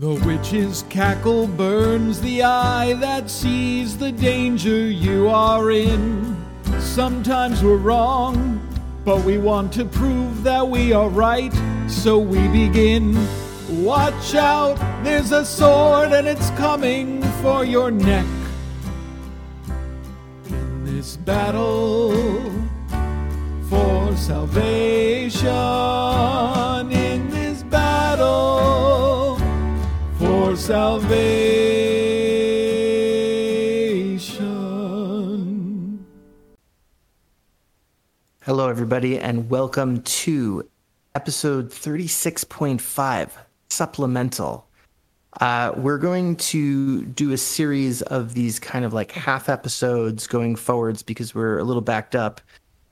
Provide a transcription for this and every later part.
The witch's cackle burns the eye that sees the danger you are in. Sometimes we're wrong, but we want to prove that we are right, so we begin. Watch out, there's a sword and it's coming for your neck. In this battle for salvation, salvation. Hello, everybody, and welcome to episode 36.5 supplemental. Uh, we're going to do a series of these kind of like half episodes going forwards because we're a little backed up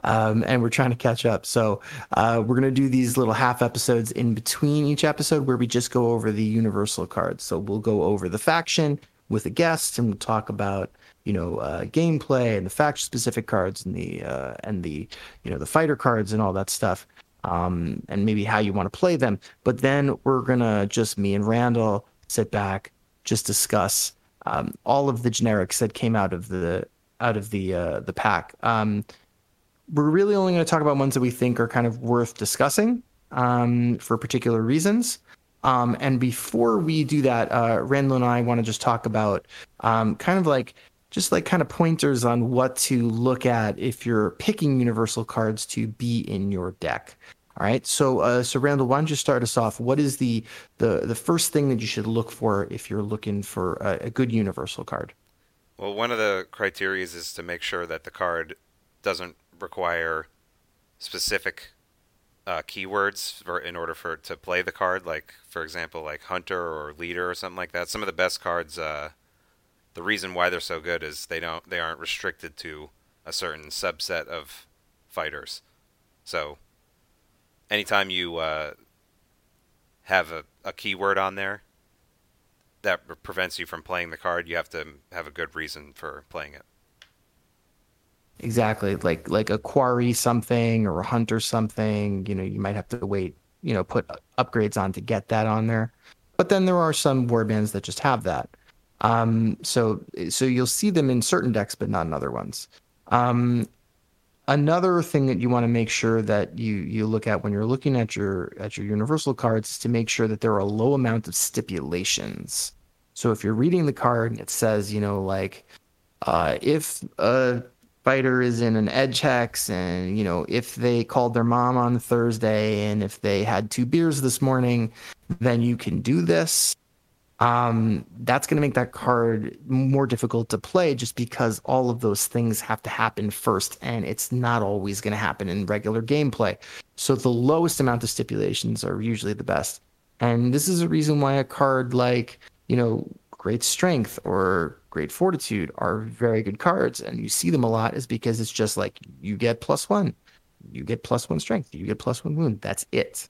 um, and we're trying to catch up. So uh, we're going to do these little half episodes in between each episode where we just go over the universal cards. So we'll go over the faction with a guest and we'll talk about you know uh, gameplay and the faction specific cards and the uh, and the you know the fighter cards and all that stuff um, and maybe how you want to play them. But then we're gonna just me and Randall sit back, just discuss um, all of the generics that came out of the out of the uh, the pack. Um, we're really only going to talk about ones that we think are kind of worth discussing um, for particular reasons. Um, and before we do that, uh, Randall and I want to just talk about um, kind of like just like kind of pointers on what to look at if you're picking universal cards to be in your deck. All right. So, uh, so Randall, why don't you start us off? What is the the the first thing that you should look for if you're looking for a, a good universal card? Well, one of the criteria is to make sure that the card doesn't require specific uh, keywords for in order for to play the card. Like, for example, like hunter or leader or something like that. Some of the best cards. Uh, the reason why they're so good is they don't they aren't restricted to a certain subset of fighters. So anytime you uh, have a, a keyword on there that prevents you from playing the card, you have to have a good reason for playing it. Exactly, like like a quarry something or a hunter something. You know, you might have to wait. You know, put upgrades on to get that on there. But then there are some warbands that just have that. Um, so so you'll see them in certain decks, but not in other ones. Um, another thing that you want to make sure that you you look at when you're looking at your at your universal cards is to make sure that there are a low amount of stipulations. So if you're reading the card and it says, you know, like uh, if a fighter is in an edge hex and you know if they called their mom on Thursday and if they had two beers this morning, then you can do this um, that's going to make that card more difficult to play just because all of those things have to happen first, and it's not always going to happen in regular gameplay. So the lowest amount of stipulations are usually the best. And this is a reason why a card like, you know, Great Strength or Great Fortitude are very good cards, and you see them a lot, is because it's just like you get plus one, you get plus one strength, you get plus one wound. That's it.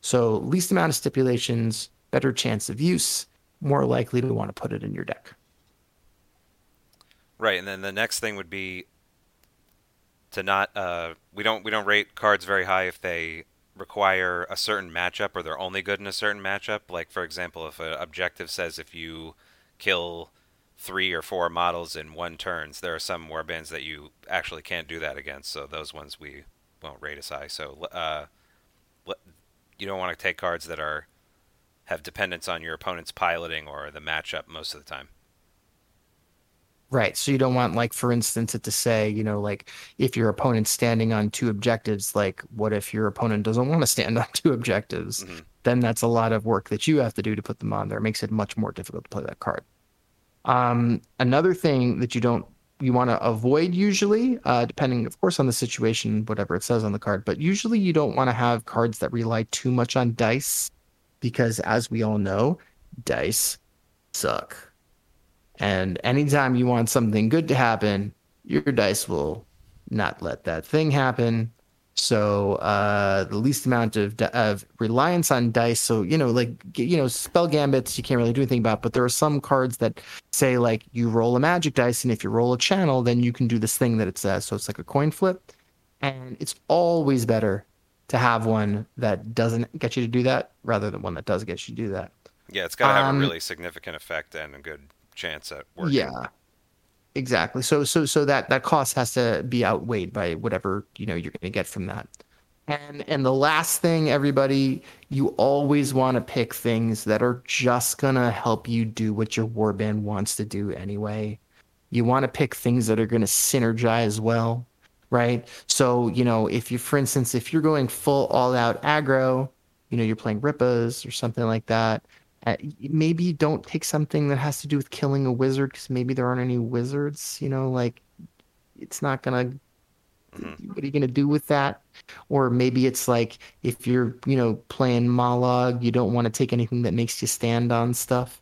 So least amount of stipulations, better chance of use more likely to want to put it in your deck. Right, and then the next thing would be to not uh, we don't we don't rate cards very high if they require a certain matchup or they're only good in a certain matchup. Like for example, if an objective says if you kill three or four models in one turns, there are some warbands that you actually can't do that against. So those ones we won't rate as high. So uh, you don't want to take cards that are have dependence on your opponent's piloting or the matchup most of the time. Right. So you don't want, like, for instance, it to say, you know, like if your opponent's standing on two objectives, like what if your opponent doesn't want to stand on two objectives? Mm-hmm. Then that's a lot of work that you have to do to put them on there. It makes it much more difficult to play that card. Um, another thing that you don't you want to avoid usually, uh, depending, of course, on the situation, whatever it says on the card, but usually you don't want to have cards that rely too much on dice because as we all know, dice suck. And anytime you want something good to happen, your dice will not let that thing happen. So uh, the least amount of of reliance on dice. So you know, like you know, spell gambits you can't really do anything about. But there are some cards that say like you roll a magic dice, and if you roll a channel, then you can do this thing that it says. So it's like a coin flip, and it's always better to have one that doesn't get you to do that rather than one that does get you to do that. Yeah, it's got to have Um, a really significant effect and a good chance at working. Yeah. Exactly. So so so that that cost has to be outweighed by whatever, you know, you're going to get from that. And and the last thing everybody, you always want to pick things that are just going to help you do what your warband wants to do anyway. You want to pick things that are going to synergize well, right? So, you know, if you for instance, if you're going full all out aggro, you know, you're playing Rippas or something like that, maybe don't take something that has to do with killing a wizard because maybe there aren't any wizards. You know, like it's not gonna. Mhm. What are you gonna do with that? Or maybe it's like if you're, you know, playing Mollog, you don't want to take anything that makes you stand on stuff.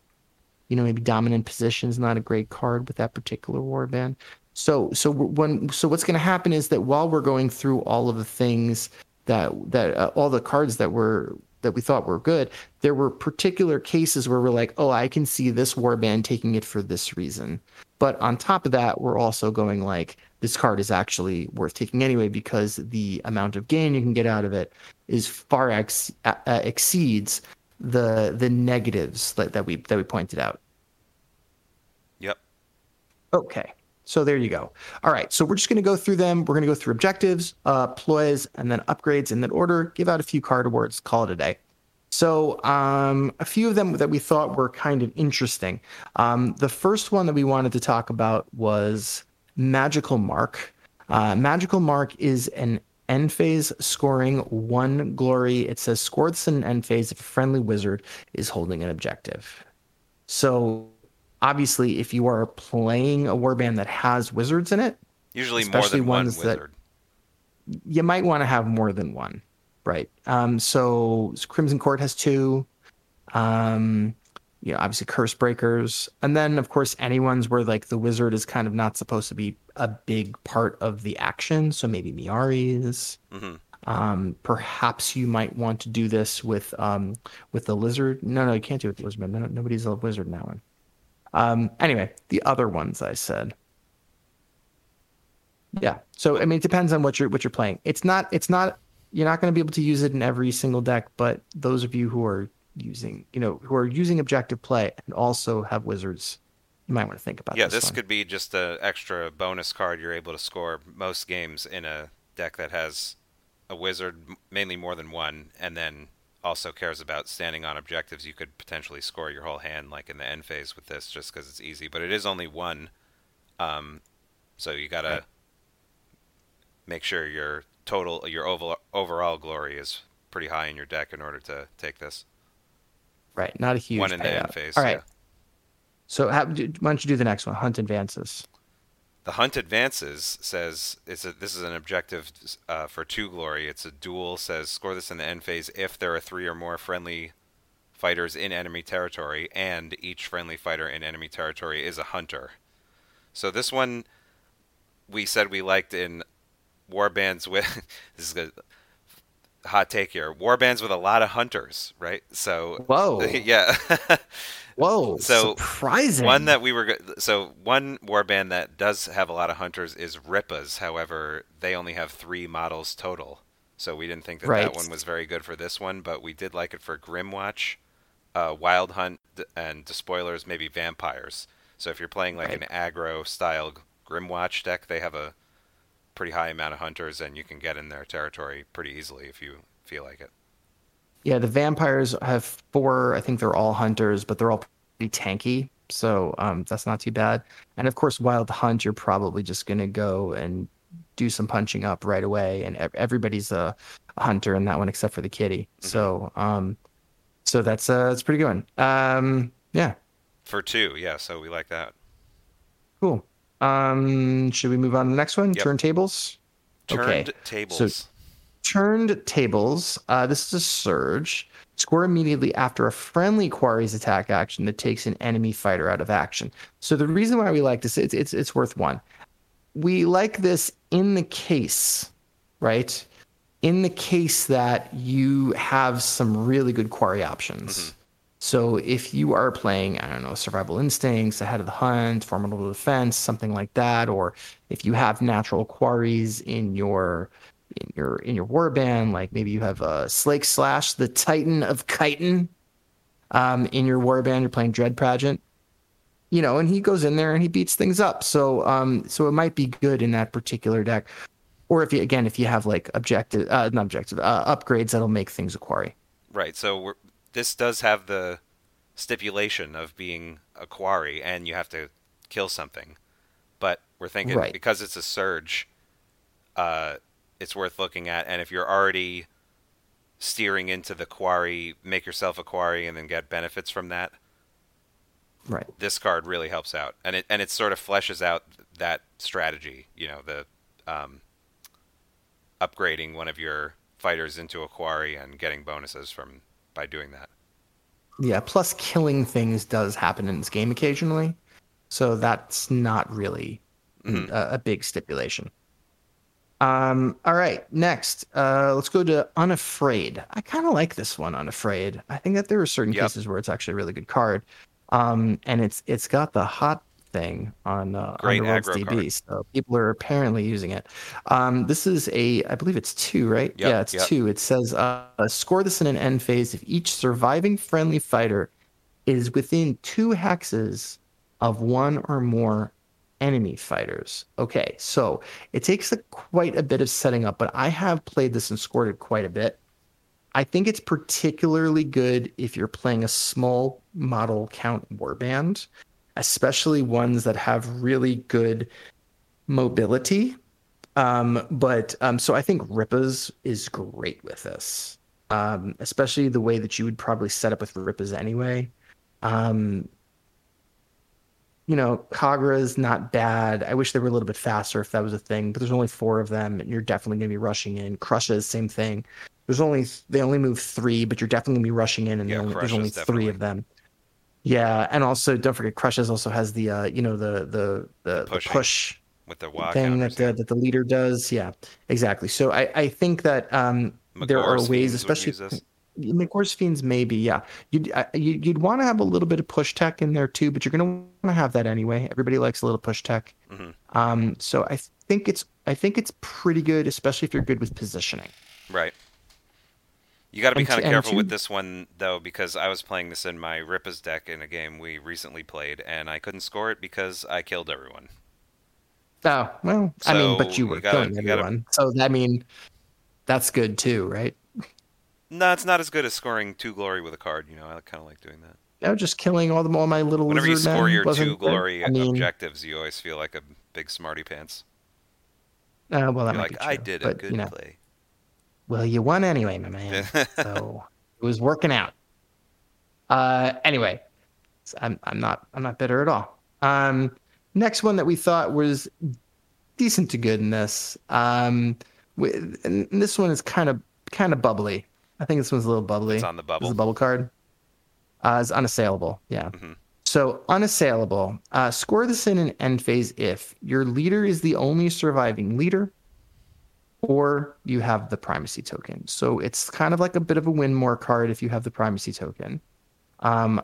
You know, maybe dominant position is not a great card with that particular warband. So, so when, so what's going to happen is that while we're going through all of the things that that uh, all the cards that were that we thought were good, there were particular cases where we're like, oh, I can see this warband taking it for this reason. But on top of that, we're also going like, this card is actually worth taking anyway because the amount of gain you can get out of it is far ex- uh, uh, exceeds the the negatives that, that we that we pointed out. Yep. Okay. So there you go. All right. So we're just going to go through them. We're going to go through objectives, uh, ploys, and then upgrades in that order. Give out a few card awards. Call it a day. So um, a few of them that we thought were kind of interesting. Um, the first one that we wanted to talk about was Magical Mark. Uh, Magical Mark is an end phase scoring one glory. It says score this in an end phase if a friendly wizard is holding an objective. So obviously, if you are playing a warband that has wizards in it, Usually more Especially than one ones that- wizard. you might want to have more than one, right? Um, so Crimson Court has two. Um, you know, obviously Curse Breakers, and then of course any ones where like the wizard is kind of not supposed to be a big part of the action. So maybe Myari's. hmm Um, perhaps you might want to do this with um with the lizard. No, no, you can't do it with the lizard. No, nobody's a wizard in that one. Um, anyway, the other ones I said. Yeah. So I mean, it depends on what you're what you're playing. It's not it's not you're not going to be able to use it in every single deck, but those of you who are using you know who are using objective play and also have wizards, you might want to think about Yeah, this. this could be just an extra bonus card you're able to score most games in a deck that has a wizard, mainly more than one, and then also cares about standing on objectives. You could potentially score your whole hand, like in the end phase with this, just because it's easy. But it is only one, um, so you gotta Right. make sure your total, your overall overall glory is pretty high in your deck in order to take this. right. Not a huge one in the end phase. All right. yeah. So how, why don't you do the next one? Hunt advances. The hunt advances says it's a, this is an objective uh, for two glory. It's a duel. Says score this in the end phase if there are three or more friendly fighters in enemy territory, and each friendly fighter in enemy territory is a hunter. So this one we said we liked in warbands with this is hot take here. Warbands with a lot of hunters, right? So Whoa. yeah. Whoa. So, surprising. One that we were so one warband that does have a lot of hunters is Rippas. However, they only have three models total, so we didn't think that Right. that one was very good for this one. But we did like it for Grymwatch, uh, Wild Hunt, and Despoilers, maybe Vampires. So if you're playing like Right. an aggro style Grymwatch deck, they have a pretty high amount of hunters, and you can get in their territory pretty easily if you feel like it. Yeah, the vampires have four. I think they're all hunters, but they're all pretty tanky. So um, that's not too bad. And of course, Wild Hunt, you're probably just going to go and do some punching up right away. And everybody's a, hunter in that one except for the kitty. So um, so that's uh, that's a pretty good one. Um, yeah, For two, yeah. So we like that. cool. Um, should we move on to the next one? Yep. Turntables. Okay, Turned tables. Turned tables. Uh, this is a surge. Score immediately after a friendly quarry's attack action that takes an enemy fighter out of action. So the reason why we like this, it's it's it's worth one. We like this in the case, right? In the case that you have some really good quarry options. So if you are playing, I don't know, survival instincts, ahead of the hunt, formidable defense, something like that, or if you have natural quarries in your in your in your warband, like maybe you have a Slake Slash, the Titan of Chitin. um, in your warband. You're playing Dread Pageant, you know, and he goes in there and he beats things up. So, um, so it might be good in that particular deck. Or if you again, if you have like objective, uh, not objective, uh, upgrades that'll make things a quarry. Right. So we're, this does have the stipulation of being a quarry, and you have to kill something. But we're thinking Right. because it's a surge, uh, it's worth looking at. And if you're already steering into the quarry, make yourself a quarry, and then get benefits from that. Right. This card really helps out, and it and it sort of fleshes out that strategy. You know, the um, upgrading one of your fighters into a quarry and getting bonuses from by doing that. Yeah. Plus, killing things does happen in this game occasionally, so that's not really Mhm. a, a big stipulation. Um. All right. Next, uh, let's go to Unafraid. I kind of like this one, Unafraid. I think that there are certain Yep. cases where it's actually a really good card. Um, and it's it's got the hot thing on uh, Great DB, so people are apparently using it. Um, this is a, I believe it's two, right? Yep, yeah, it's yep. two. It says, uh, score this in an end phase if each surviving friendly fighter is within two hexes of one or more enemy fighters. Okay, so it takes a, quite a bit of setting up, but I have played this and scored it quite a bit. I think it's particularly good if you're playing a small model count warband, especially ones that have really good mobility. Um, but um, so I think Rippas is great with this, um, especially the way that you would probably set up with Rippas anyway. Um, you know, Khagra's not bad. I wish they were a little bit faster if that was a thing, but there's only four of them, and you're definitely going to be rushing in. Crushes, same thing. There's only they only move three, but you're definitely going to be rushing in, and Yeah, only, there's only three of them. Yeah, and also don't forget, Crushes also has the uh, you know the the the, the push with the thing that the, that the leader does. Yeah, exactly. So I, I think that um, there are ways, especially. Magore's Fiends, maybe. Yeah, you'd you'd want to have a little bit of push tech in there too, but you're going to want to have that anyway. Everybody likes a little push tech. Mhm. Um, so I think it's I think it's pretty good, especially if you're good with positioning. Right. You got to be kind of careful with this one though, because I was playing this in my Rippa's deck in a game we recently played, and I couldn't score it because I killed everyone. Oh well, I mean, but So you you were gotta- killing you gotta- everyone, so I mean, that's good too, right? No, it's not as good as scoring two glory with a card. You know, I kind of like doing that. No, just killing all the all my little Whenever you score your two glory I mean, objectives, you always feel like a big smarty pants. uh, well, that You're might like, be I true, did a good you know, play. Well, you won anyway, my man. so it was working out. Uh, anyway, I'm I'm not I'm not bitter at all. Um, next one that we thought was decent to good in this. Um, with, and this one is kind of kind of bubbly. I think this one's a little bubbly. It's on the This bubble. is a bubble card. Uh, it's unassailable. Yeah. Mhm. So unassailable. Uh, score this in an end phase if your leader is the only surviving leader, or you have the primacy token. So it's kind of like a bit of a win more card if you have the primacy token. Um,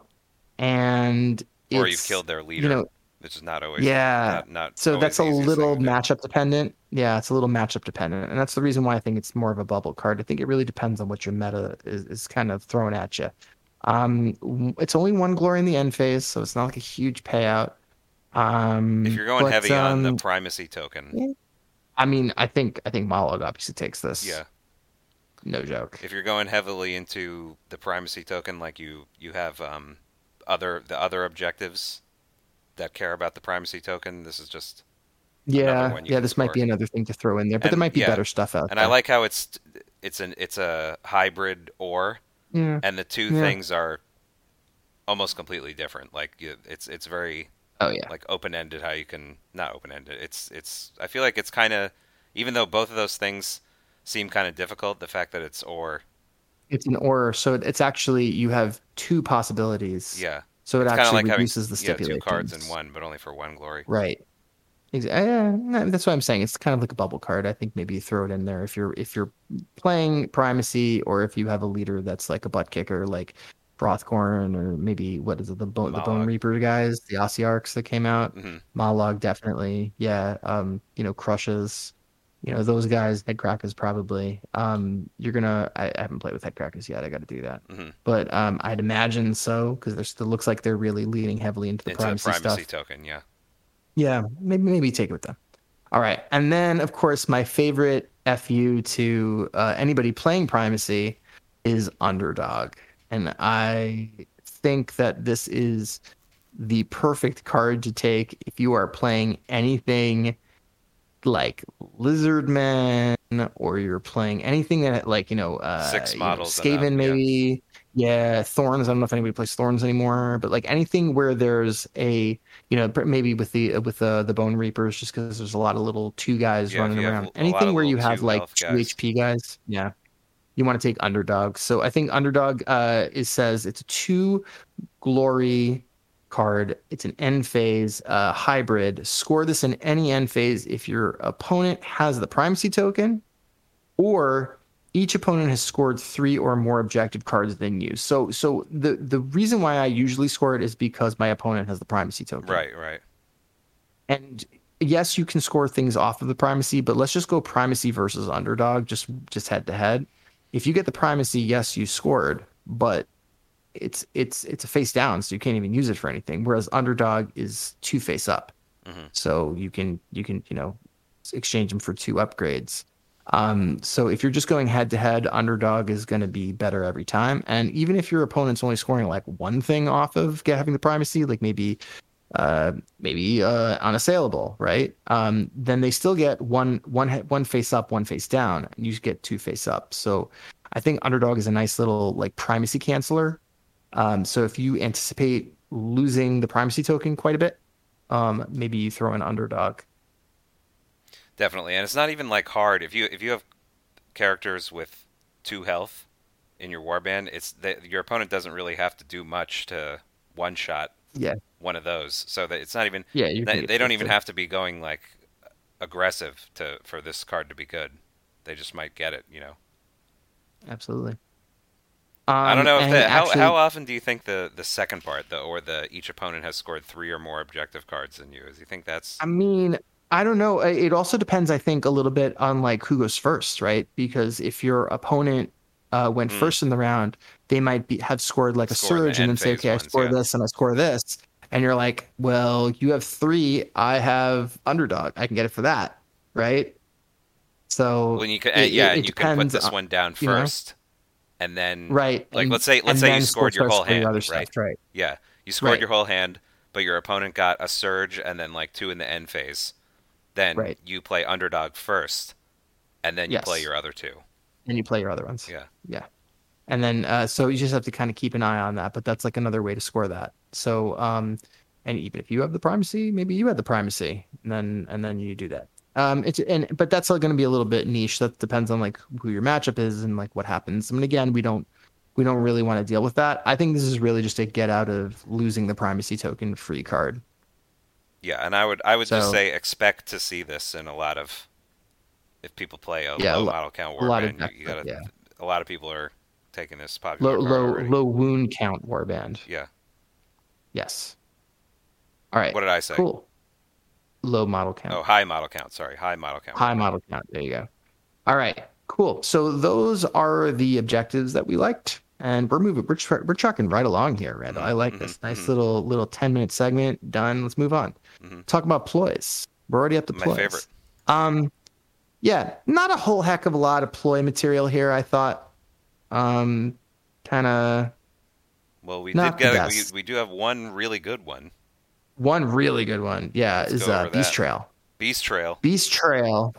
and or you've killed their leader, You know, which is not always. yeah. Not, not so that's a little thing to do. matchup dependent. Yeah, it's a little matchup dependent, and that's the reason why I think it's more of a bubble card. I think it really depends on what your meta is, is kind of thrown at you. Um, it's only one glory in the end phase, so it's not like a huge payout. Um, If you're going but, heavy on the um, primacy token. I mean, I think I think Monologue obviously takes this. yeah. no joke. If you're going heavily into the primacy token, like you you have um, other the other objectives that care about the primacy token, this is just. yeah, yeah, this might be another thing to throw in there, but there might be yeah, better stuff out there. And there. I like how it's it's an it's a hybrid or, Yeah. and the two Yeah. things are almost completely different. Like it's it's very Oh yeah. like open ended. How you can not open ended. It's it's. I feel like it's kind of even though both of those things seem kind of difficult, the fact that it's or It's an or, so it's actually you have two possibilities. yeah, So it it's actually like having reduces the yeah, two cards in one, but only for one glory. Right. Ex- Yeah, that's what I'm saying. It's kind of like a bubble card. I think maybe you throw it in there if you're if you're playing primacy or if you have a leader that's like a butt kicker like Hrothgorn or maybe what is it the bone the Bone Reaper guys, the Ossiarchs that came out. hmm Monologue definitely. Yeah. Um, you know, crushes. You know, those guys, headcrackers probably. Um, you're gonna. I, I haven't played with headcrackers yet. I got to do that. Mhm. But um, I'd imagine so because there still looks like they're really leaning heavily into the Into the primacy, primacy stuff. token, yeah. Yeah, maybe maybe take it with them. All right, and then of course my favorite fu to uh, anybody playing primacy is underdog, and I think that this is the perfect card to take if you are playing anything like lizard man or you're playing anything that like you know uh Six you know, models up, skaven yeah. maybe yeah thorns i don't know if anybody plays thorns anymore but like anything where there's a you know maybe with the with the the bone reapers just because there's a lot of little two guys Yeah, running around anything where you have like two guys. hp guys yeah you want to take underdog so i think underdog uh it says it's a two glory card it's an end phase uh hybrid score this in any end phase if your opponent has the primacy token or each opponent has scored three or more objective cards than you. So so the the reason why I usually score it is because my opponent has the primacy token. Right, right. And yes, you can score things off of the primacy, but let's just go primacy versus underdog, just just head to head. If you get the primacy, yes, you scored, but it's it's it's a face down, so you can't even use it for anything. Whereas underdog is two face up, Mhm. so you can you can you know exchange them for two upgrades. Um, so if you're just going head to head, underdog is going to be better every time. And even if your opponent's only scoring like one thing off of get, having the primacy, like maybe uh, maybe uh, unassailable, right? Um, then they still get one one one face up, one face down, and you get two face up. So I think underdog is a nice little like primacy canceller. Um, so if you anticipate losing the primacy token quite a bit, um, maybe you throw an underdog. Definitely. And it's not even like hard if you if you have characters with 2 health in your warband, it's that your opponent doesn't really have to do much to one shot Yeah, one of those. So that it's not even yeah, you they, they don't even have to be going like aggressive to for this card to be good. They just might get it, you know. absolutely. I don't Um, know if the, how actually- how often do you think the the second part, the or the each opponent has scored three or more objective cards than you? Do you think that's I mean, I don't know. It it also depends, I think, a little bit on like who goes first, right? Because if your opponent uh, went Mm. first in the round, they might be have scored like a Score the surge and then say, okay, ones, I score yeah. this and I score this, and you're like, well, you have three, I have underdog, I can get it for that, right? So when you could uh, it- yeah, it and you can put this on- one down you know? first, and then right, like, and- let's say- let's say you scored your whole hand, right? stuff, right? Yeah, you scored Right. your whole hand, but your opponent got a surge and then like two in the end phase. Then Right. you play underdog first, and then you play your other two. and you play your other ones. Yeah. Yeah. And then uh, so you just have to kind of keep an eye on that, but that's like another way to score that. So um and even if you have the primacy, maybe you had the primacy, and then and then you do that. Um it's and but that's going to be a little bit niche. That depends on like who your matchup is and like what happens. I mean again, we don't we don't really want to deal with that. I think this is really just a get out of losing the primacy token free card. Yeah, and I would I would just say expect to see this in a lot of if people play a Yeah, low model count a lot of warband, decks, you, you gotta yeah. a lot of people are taking this popular Low low low wound count warband. Yeah. Yes. All right. What did I say? Cool. Low model count. Oh, high model count. Sorry, high model count. high model count. There you go. All right, cool. So those are the objectives that we liked, and we're moving. We're tr- we're trucking right along here, Randall. I like this. Mhm, Nice mhm. little little ten minute segment. Done. Let's move on. Mhm. Talk about ploys. We're already up to My ploys. favorite. Um, yeah, not a whole heck of a lot of ploy material here. I thought. Um, kind of Well, we did get we, we do have one really good one. one really good one. Yeah, Let's is uh, Beast that. Trail. Beast Trail. Beast Trail.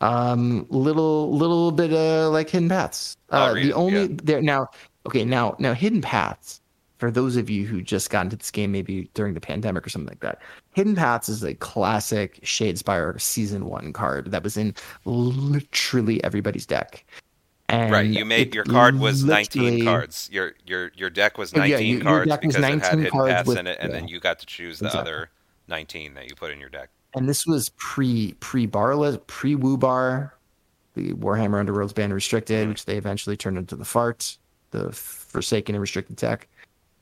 Um, little little bit of like hidden paths. Uh, the it, only yeah. there now. Okay, now now hidden paths. For those of you who just got into this game, maybe during the pandemic or something like that, Hidden Paths is a classic Shadespire season one card that was in literally everybody's deck. And right, you made your card was 19 cards. Your your your deck was Oh, yeah, 19 your- your cards deck was because it had 19 hidden cards paths with- in it, and yeah. then you got to choose the Exactly. other 19 that you put in your deck. and this was pre pre barless pre woo bar the warhammer underworlds band restricted Mhm. which they eventually turned into the fart the forsaken and restricted tech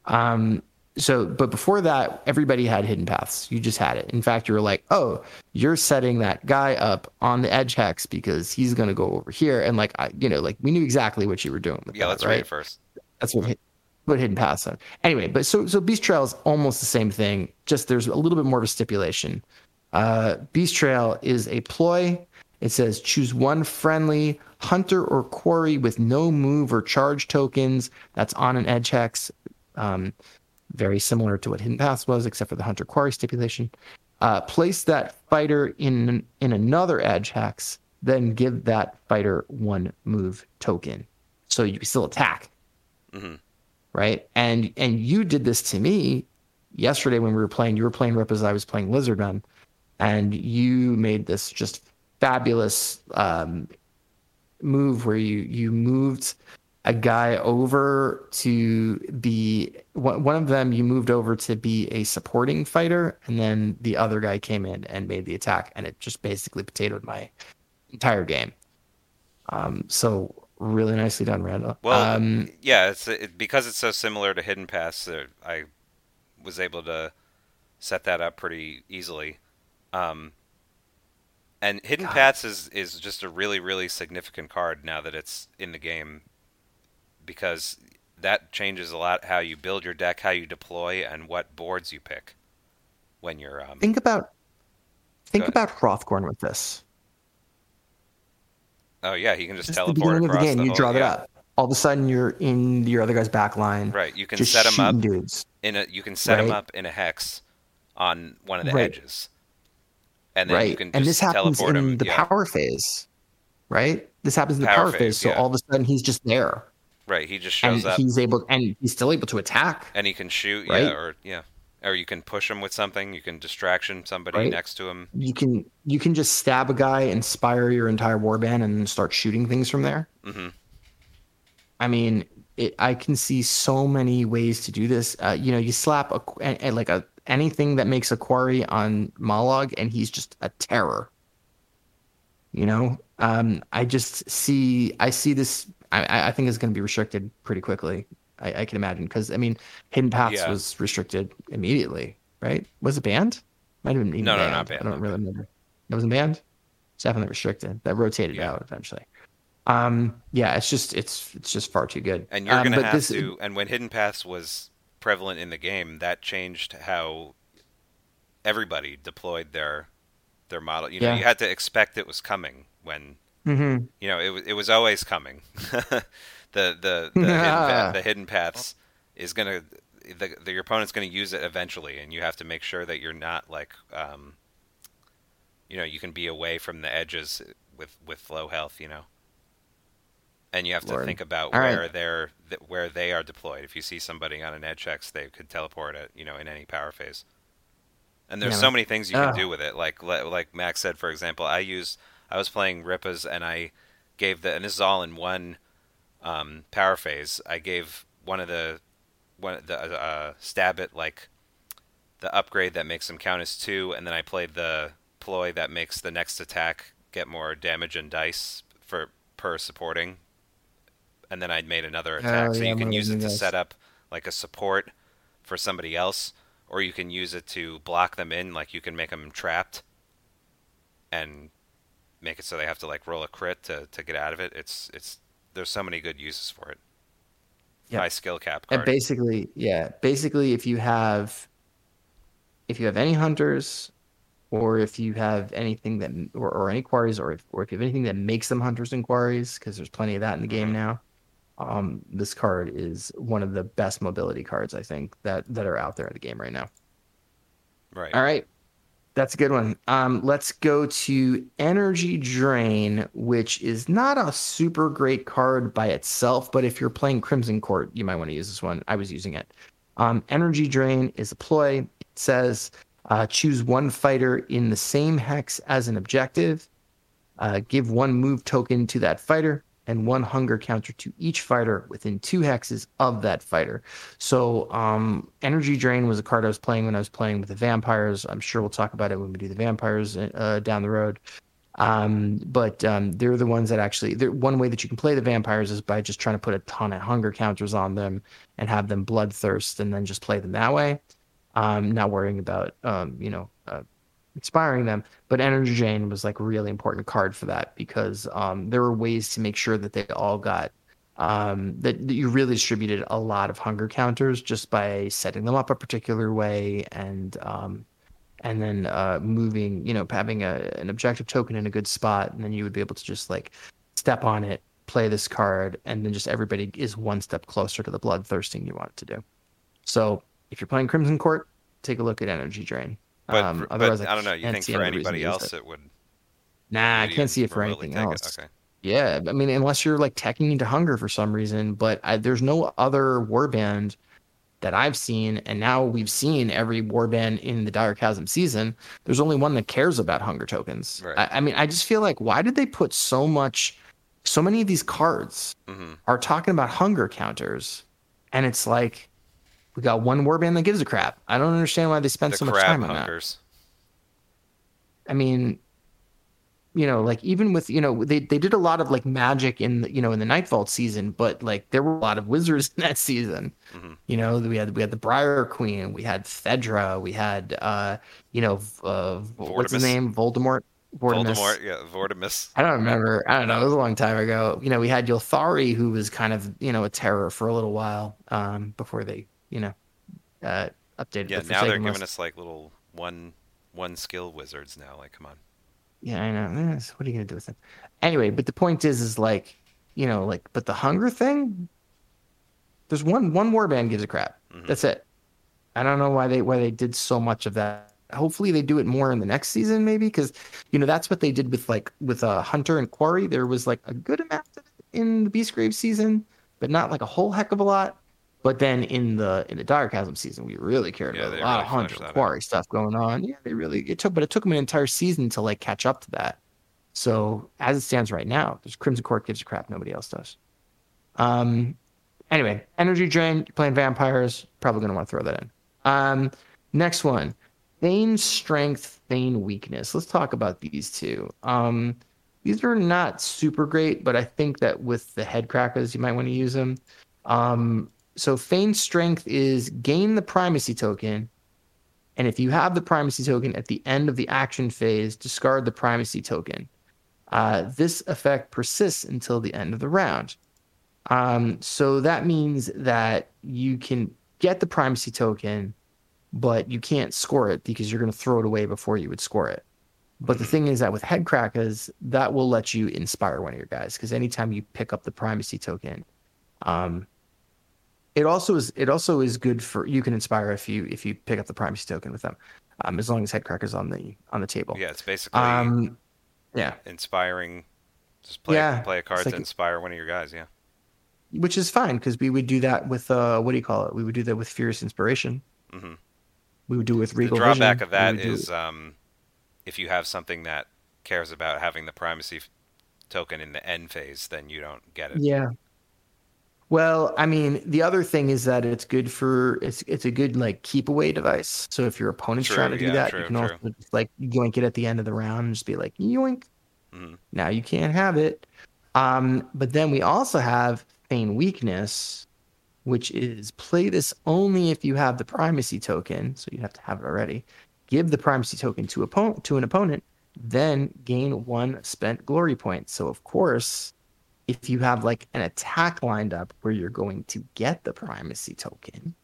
um so, but before that, everybody had hidden paths. You just had it. In fact, you were like, oh, you're setting that guy up on the edge hex because he's going to go over here. And like, I, you know, like we knew exactly what you were doing. yeah, that, let's right? it first. That's what what hidden paths are. Anyway, but so so Beast Trail is almost the same thing. Just there's a little bit more of a stipulation. Uh, Beast Trail is a ploy. It says choose one friendly hunter or quarry with no move or charge tokens that's on an edge hex. Um, very similar to what Hidden Paths was, except for the hunter quarry stipulation. Uh, place that fighter in in another edge hex, then give that fighter one move token, so you can still attack. hmm Right, and and you did this to me yesterday when we were playing. You were playing Rippas I was playing Lizard Man, and you made this just fabulous um, move where you you moved a guy over to be one one of them you moved over to be a supporting fighter and then the other guy came in and made the attack and it just basically potatoed my entire game um so really nicely done randall Well, um yeah, it's it, because it's so similar to Hidden Paths Uh, I was able to set that up pretty easily. Um, and Hidden God. Paths is is just a really really significant card now that it's in the game because that changes a lot how you build your deck, how you deploy, and what boards you pick when you're um, think about think about hrothgorn with this Oh yeah, he can just, just the teleport beginning of the game the you whole, draw that yeah. up all of a sudden you're in your other guy's back line Right, you can set him up dudes in a you can set him up in a hex on one of the Right. edges, and then right you can just and this happens teleport in him. the yeah, power phase right this happens in the Power power, phase, phase, so yeah. all of a sudden he's just there right. He just and shows up he's able and he's still able to attack and he can shoot. Right. Yeah, or yeah, or you can push him with something. You can distraction somebody Right. next to him. you can you can just stab a guy inspire your entire warband and start shooting things from there hmm i mean it, i can see so many ways to do this uh, you know you slap a, a, a- like a anything that makes a quarry on Mollog and he's just a terror you know um i just see i see this i I- think it's going to be restricted pretty quickly i, I can imagine because i mean hidden paths Yeah. was restricted immediately right was it banned might have been even No, no, not banned, i don't not really remember it wasn't banned it's definitely restricted that rotated Yeah. out eventually um yeah it's just it's it's just far too good And you're Um, gonna have this- to. And when Hidden Paths was prevalent in the game, that changed how everybody deployed their their model. You know, Yeah. you had to expect it was coming when Mhm. you know it was it was always coming. the the the, hidden, path, the hidden paths is gonna the, the your opponent's gonna use it eventually, and you have to make sure that you're not like um, you know you can be away from the edges with with low health. You know. And you have to think about All right. where they're th- where they are deployed. If you see somebody on an edge hex, they could teleport it, you know, in any power phase. And there's Yeah, so many things you can Ugh. do with it. Like like Max said, for example, I use I was playing Rippas and I gave the and this is all in one um, power phase. I gave one of the one the uh, stab it like the upgrade that makes them count as two, and then I played the ploy that makes the next attack get more damage and dice for per supporting. And then I made another attack, Oh, so yeah, you can use it to set up like a support for somebody else, or you can use it to block them in. Like you can make them trapped, and make it so they have to like roll a crit to, to get out of it. It's it's there's so many good uses for it. Yep. My skill cap And basically, yeah, basically, if you have, if you have any hunters, or if you have anything that, or, or any quarries, or if, or if you have anything that makes them hunters and quarries, because there's plenty of that in the game Mhm. now. Um, this card is one of the best mobility cards I think that that are out there in the game right now. right. All right. That's a good one. Um, let's go to Energy Drain, which is not a super great card by itself, but if you're playing Crimson Court, you might want to use this one. I was using it. Um, Energy Drain is a ploy. It says uh, choose one fighter in the same hex as an objective, uh, give one move token to that fighter, and one hunger counter to each fighter within two hexes of that fighter. So, um, Energy Drain was a card I was playing when I was playing with the vampires. I'm sure we'll talk about it when we do the vampires uh, down the road. Um, but um, they're the ones that actually. One way that you can play the vampires is by just trying to put a ton of hunger counters on them and have them bloodthirst, and then just play them that way. Um, not worrying about um, you know uh, expiring them. But Energy Drain was like a really important card for that because um, there were ways to make sure that they all got um, that, that you really distributed a lot of hunger counters just by setting them up a particular way and um, and then uh, moving, you know, having a, an objective token in a good spot, and then you would be able to just like step on it, play this card, and then just everybody is one step closer to the bloodthirsting you want to do. So if you're playing Crimson Court, take a look at Energy Drain. But, um, for- otherwise, but I don't know. You think for any reason to anybody else it. it would? Nah, I can't see it for anything else. Okay. Yeah, I mean, unless you're like teching into hunger for some reason, but I, there's no other warband that I've seen, and now we've seen every warband in the Dire Chasm season. There's only one that cares about hunger tokens. Right. I, I mean, I just feel like why did they put so much, so many of these cards hmm are talking about hunger counters, and it's like we got one warband that gives a crap. I don't understand why they spent The so much time on that. I mean, you know, like even with you know they they did a lot of like magic in the, you know in the Night Vault season, but like there were a lot of wizards in that season. Mhm. You know, we had we had the Briar Queen, we had Theddra, we had uh you know uh, what's his Vortemis. name, Voldemort. Vortemis. Voldemort. Yeah, Vortemis. I don't remember. I don't know. It was a long time ago. You know, we had Ylthari, who was kind of you know a terror for a little while um, before they you know uh, updated. Yeah, the now they're giving list. us like little one one skill wizards now. Like, come on. Yeah, I know. Yes, What are you gonna do with them? Anyway, but the point is, is like, you know, like, but the hunger thing. There's one one warband gives a crap. Mhm. That's it. I don't know why they why they did so much of that. Hopefully they do it more in the next season, maybe because you know that's what they did with like with uh, Hunter and Quarry. There was like a good amount of it in the Beastgrave season, but not like a whole heck of a lot. But then in the in the Dire Chasm season, we really cared Yeah, about a lot really of Hunter and out. Quarry stuff going on. Yeah, they really it took, but it took them an entire season to like catch up to that. So as it stands right now, there's Crimson Court gives a crap. Nobody else does. Um. Anyway, energy drain. You're playing vampires. Probably gonna want to throw that in. Um. Next one, feign strength, feign weakness. Let's talk about these two. Um. These are not super great, but I think that with the head crackers, you might want to use them. Um. So feign strength is gain the primacy token and if you have the primacy token at the end of the action phase, discard the primacy token. Uh, this effect persists until the end of the round. Um, so that means that you can get the primacy token, but you can't score it because you're going to throw it away before you would score it. But the thing is that with headcrackers, that will let you inspire one of your guys because anytime you pick up the primacy token, um, it also is it also is good for you can inspire if you if you pick up the primacy token with them, um, as long as headcracker's on the on the table. Yeah, it's basically Um, yeah, inspiring. Just play Yeah, play a card it's to inspire one of your guys. Yeah. which is fine because we would do that with uh what do you call it? We would do that with furious inspiration. hmm We would do it with The regal drawback Vision. of that is um, if you have something that cares about having the primacy token in the end phase, then you don't get it. Yeah. Well, I mean, the other thing is that it's good for it's it's a good like keep away device. So if your opponent's True, trying to do yeah, that, true, you can true. also just like yoink it at the end of the round and just be like yoink. Mhm. Now you can't have it. Um, but then we also have feign weakness, which is play this only if you have the primacy token. So you have to have it already. Give the primacy token to opponent to an opponent, then gain one spent glory point. So of course, if you have like an attack lined up where you're going to get the primacy token,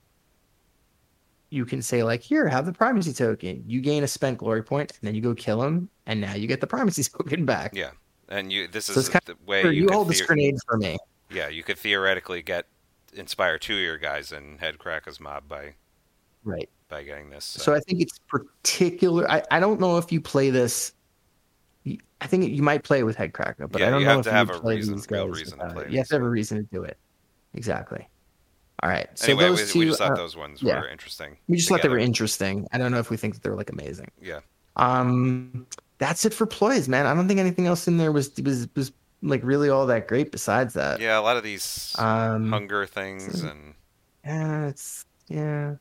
you can say like, here, have the primacy token. You gain a spent glory point, and then you go kill him, and now you get the primacy token back. Yeah, and you this So is it's kind the way you, you hold this theor- grenade for me. Yeah, you could theoretically get inspire two of your guys and head Cracker's mob by Right. by getting this. So I think it's particular. I, I don't know if you play this. I think you might play it with Headcracker, but Yeah, I don't you know have if to you have a play reason- these real guys reason to play it. You have to have a reason to do it. Exactly. All right. So anyway, we, those we two, just thought uh, those ones yeah. were interesting. we just thought they were interesting. I don't know if we think that they're like amazing. Yeah, Um, that's it for ploys, man. I don't think anything else in there was was was like really all that great. Besides that, yeah, a lot of these Um, hunger things, and yeah, it's yeah.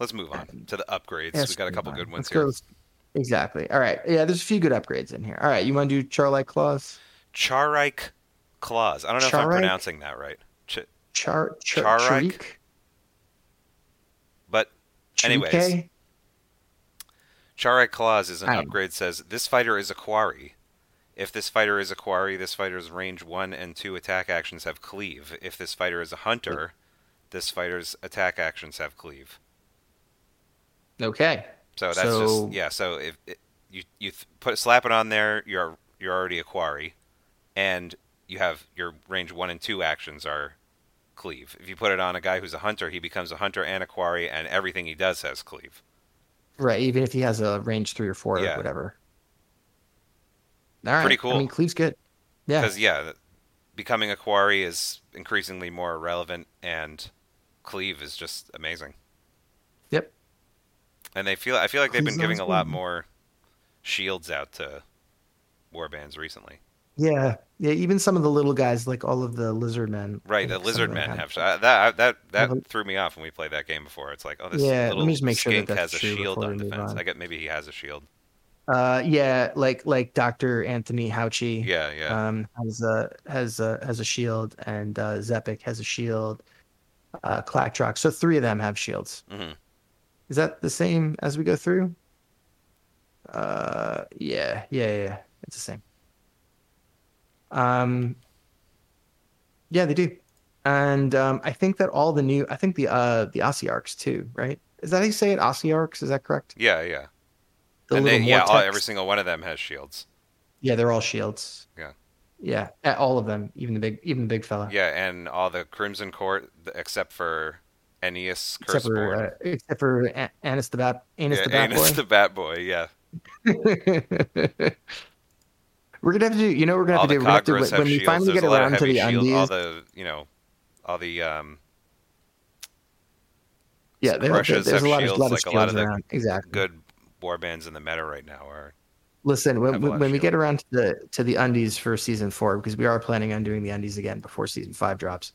let's move on to the upgrades. Yes, we got a couple on. good ones Let's here. Go, Exactly. All right. Yeah, there's a few good upgrades in here. All right, you want to do Charlike Claws? Charike Claws. I don't know if I'm pronouncing that right. Ch- Char, char Charike? But Anyways. Chirike? Charike Claws is an I don't know. upgrade says this fighter is a quarry. If this fighter is a quarry, this fighter's range 1 and 2 attack actions have cleave. If this fighter is a hunter, this fighter's attack actions have cleave. Okay. So that's So- just yeah. So if it, you you th- put slap it on there, you're you're already a quarry, and you have your range one and two actions are cleave. If you put it on a guy who's a hunter, he becomes a hunter and a quarry, and everything he does has cleave. Right. Even if he has a range three or four Yeah. or whatever. All right. Pretty cool. I mean, Cleave's good. Yeah. Because yeah, becoming a quarry is increasingly more relevant, and cleave is just amazing. And they feel I feel like they've been giving a lot more shields out to warbands recently. Yeah. Yeah. Even some of the little guys, like all of the lizard men. Right, the lizard men have uh, that. That that Mhm. threw me off when we played that game before. It's like, oh, this Yeah, let little me just make sure that has a shield on defense. on. I get maybe he has a shield. Uh, yeah, like like Doctor Anthony Hauchi. Yeah, yeah. Um, has a has a has a shield, and uh, Xepic has a shield. Uh, Klaq-Trok. So three of them have shields. hmm Is that the same as we go through? Uh, yeah, yeah, yeah. It's the same. Um, yeah, they do, and um, I think that all the new, I think the uh the Ossiarchs too, right? Is that how you say it? Ossiarchs? Is that correct? Yeah, yeah. The and they, yeah, all, every single one of them has shields. Yeah, they're all shields. Yeah. Yeah, all of them, even the big, even the big fella. Yeah, and all the Crimson Court, except for Aeneas Except for uh, except for A- Anus the Bat, Anus yeah, the Bat Aeneas Boy. the Bat Boy. Yeah, we're gonna have to do. You know, we're gonna all have to do. We're gonna have to, when when we finally get a lot of around to the shield. undies. All the you know, all the um, yeah, there, Crushes there's a lot of, shields, of like a lot shields of the around. Exactly. good warbands in the meta right now are. Listen, when, have a lot of when we shield. get around to the to the undies for season four, because we are planning on doing the undies again before season five drops.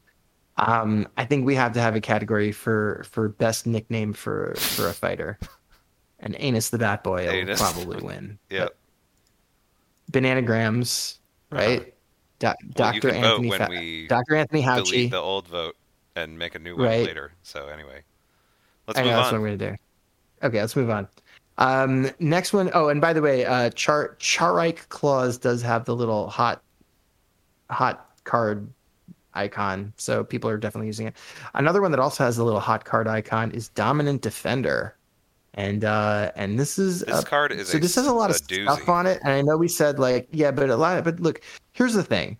Um, I think we have to have a category for for best nickname for for a fighter, and Anus the Bat Boy will Anus. probably win. Yeah. Bananagrams, right? Do- Uh-huh. Well, Doctor Anthony, Fa- we Doctor Anthony delete the old vote and make a new one Right. later. So anyway, let's I know move that's what on. I'm gonna do. Okay, let's move on. Um, next one. Oh, and by the way, uh, Char Charike Claus does have the little hot, hot card icon, so people are definitely using it. Another one that also has a little hot card icon is Dominant Defender, and uh, and this is This a card is so a, this has a lot of doozy. stuff on it, and I know we said like yeah, but a lot. But look, here's the thing: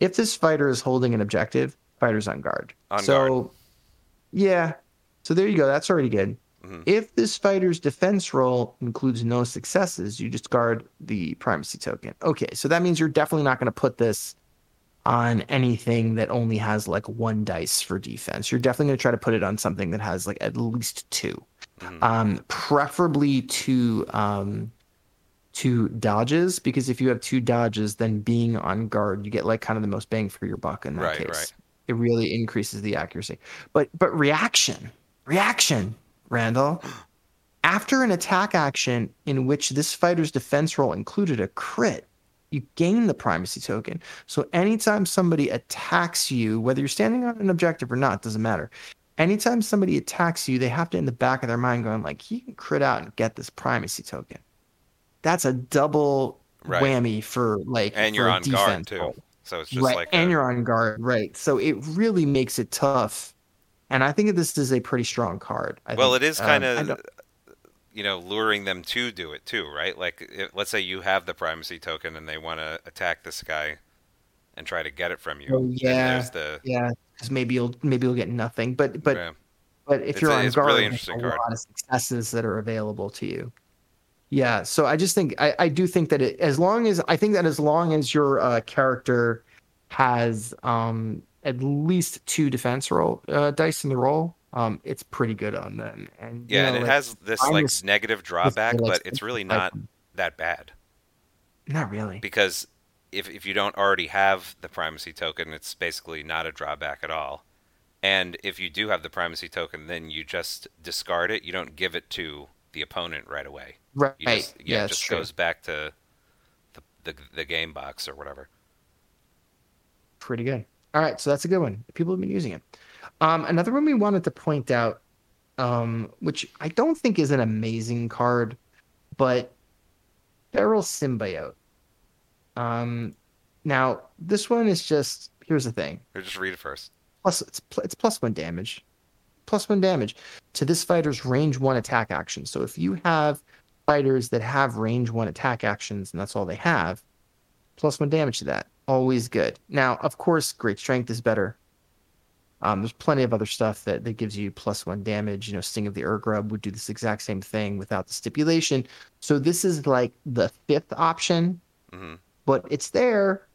if this fighter is holding an objective, fighter's on guard. On so, guard. yeah. So there you go. That's already good. Mhm. If this fighter's defense roll includes no successes, you discard the primacy token. Okay, so that means you're definitely not going to put this on anything that only has like one dice for defense. You're definitely going to try to put it on something that has like at least two Mhm. um, preferably two um, two dodges because if you have two dodges, then being on guard, you get like kind of the most bang for your buck in that Right, case. right. It really increases the accuracy. But but reaction, reaction, Randall. After an attack action in which this fighter's defense roll included a crit, you gain the primacy token. So anytime somebody attacks you, whether you're standing on an objective or not, doesn't matter anytime somebody attacks you, they have to in the back of their mind going like, he can crit out and get this primacy token. That's a double Right. whammy for like and for you're on guard too. So it's just right, like and a- you're on guard, right? So it really makes it tough. And I think that this is a pretty strong card. I well, think. it is Um, kind I of you know luring them to do it too, right? Like if, let's say you have the primacy token and they want to attack this guy and try to get it from you. Oh, yeah. there's the yeah, because maybe you'll maybe you'll get nothing. But but yeah. But if It's you're a- on it's guard, really there's a card. lot of successes that are available to you. Yeah, so I just think I, I do think that it, as long as I think that as long as your uh, character has um, at least two defense roll uh, dice in the roll, um, it's pretty good on them. And you Yeah, know, and it like, has this I'm like just- negative drawback, like but it's really not that bad not really. because if if you don't already have the primacy token, it's basically not a drawback at all. And if you do have the primacy token, then you just discard it. You don't give it to the the opponent right away. Right. You just, yeah, yeah, it just true. goes back to the, the the game box or whatever. pretty good. All right, so that's a good one. People have been using it. Um, another one we wanted to point out, um, which I don't think is an amazing card, but Feral Symbiote. Um, now this one is just here's the thing. Just read it first. Plus, it's it's plus one damage, plus one damage to this fighter's range one attack action. So if you have fighters that have range one attack actions and that's all they have, plus one damage to that. Always good. Now, of course, great strength is better. Um, there's plenty of other stuff that, that gives you plus one damage. You know, Sting of the Urgrub would do this exact same thing without the stipulation. So this is like the fifth option, hmm but it's there.